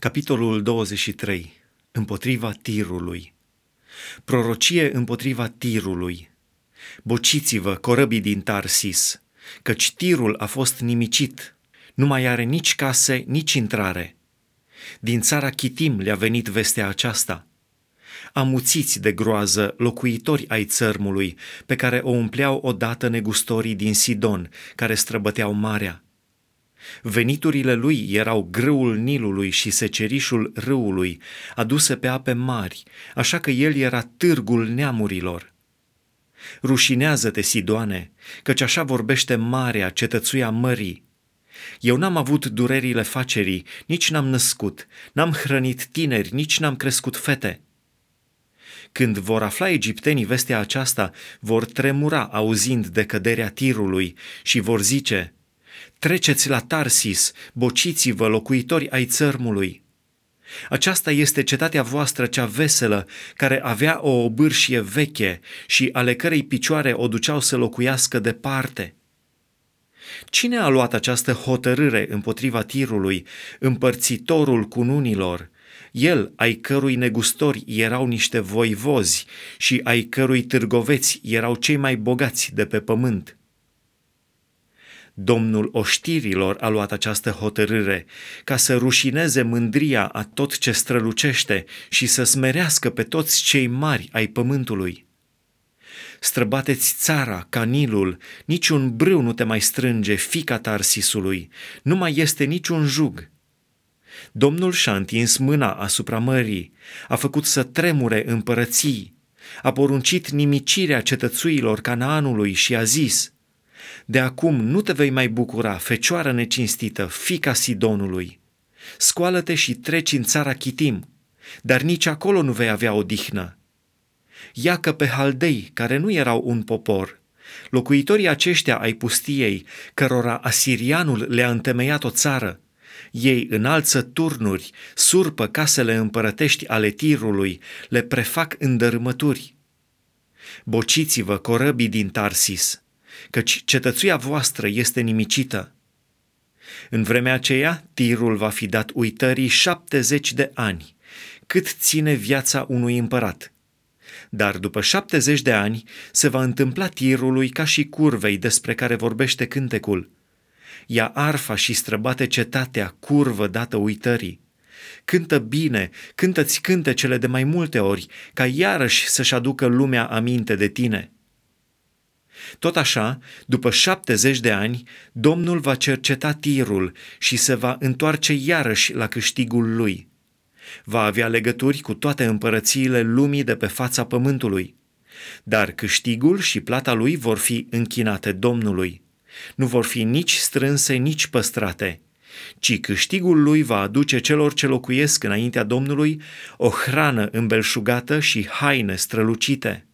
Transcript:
Capitolul 23. Împotriva tirului. Prorocie împotriva tirului. Bociți-vă, corăbii din Tarsis, căci tirul a fost nimicit, nu mai are nici case, nici intrare. Din țara Chitim le-a venit vestea aceasta. Amuțiți de groază locuitori ai țărmului, pe care o umpleau odată negustorii din Sidon, care străbăteau marea – Veniturile lui erau grâul Nilului și secerișul râului, aduse pe ape mari, așa că el era târgul neamurilor. Rușinează-te, Sidoane, căci așa vorbește marea, cetățuia mării. Eu n-am avut durerile facerii, nici n-am născut, n-am hrănit tineri, nici n-am crescut fete. Când vor afla egiptenii vestea aceasta, vor tremura auzind de căderea tirului și vor zice – Treceți la Tarsis, bociți-vă, locuitori ai țărmului. Aceasta este cetatea voastră cea veselă, care avea o obârșie veche și ale cărei picioare o duceau să locuiască departe. Cine a luat această hotărâre împotriva tirului, împărțitorul cununilor, el ai cărui negustori erau niște voivozi și ai cărui târgoveți erau cei mai bogați de pe pământ? Domnul oștirilor a luat această hotărâre ca să rușineze mândria a tot ce strălucește și să smerească pe toți cei mari ai pământului. Străbateți țara, canilul, niciun brâu nu te mai strânge, fica Tarsisului, nu mai este niciun jug. Domnul și-a întins mâna asupra mării, a făcut să tremure împărății, a poruncit nimicirea cetățuilor Canaanului și a zis – de acum nu te vei mai bucura, fecioară necinstită, fica Sidonului. Scoală-te și treci în țara Chitim, dar nici acolo nu vei avea odihnă. Iacă pe haldei, care nu erau un popor, locuitorii aceștia ai pustiei, cărora asirianul le-a întemeiat o țară, ei înalță turnuri, surpă casele împărătești ale tirului, le prefac în dărâmături. Bociți-vă, corăbii din Tarsis, căci cetățuia voastră este nimicită. În vremea aceea, tirul va fi dat uitării șaptezeci de ani, cât ține viața unui împărat. Dar după șaptezeci de ani se va întâmpla tirului ca și curvei despre care vorbește cântecul. Ia arfa și străbate cetatea, curvă dată uitării. Cântă bine, cântă-ți cântecele de mai multe ori, ca iarăși să-și aducă lumea aminte de tine.” Tot așa, după șaptezeci de ani, Domnul va cerceta tirul și se va întoarce iarăși la câștigul lui. Va avea legături cu toate împărățiile lumii de pe fața pământului. Dar câștigul și plata lui vor fi închinate Domnului. Nu vor fi nici strânse, nici păstrate, ci câștigul lui va aduce celor ce locuiesc înaintea Domnului o hrană îmbelșugată și haine strălucite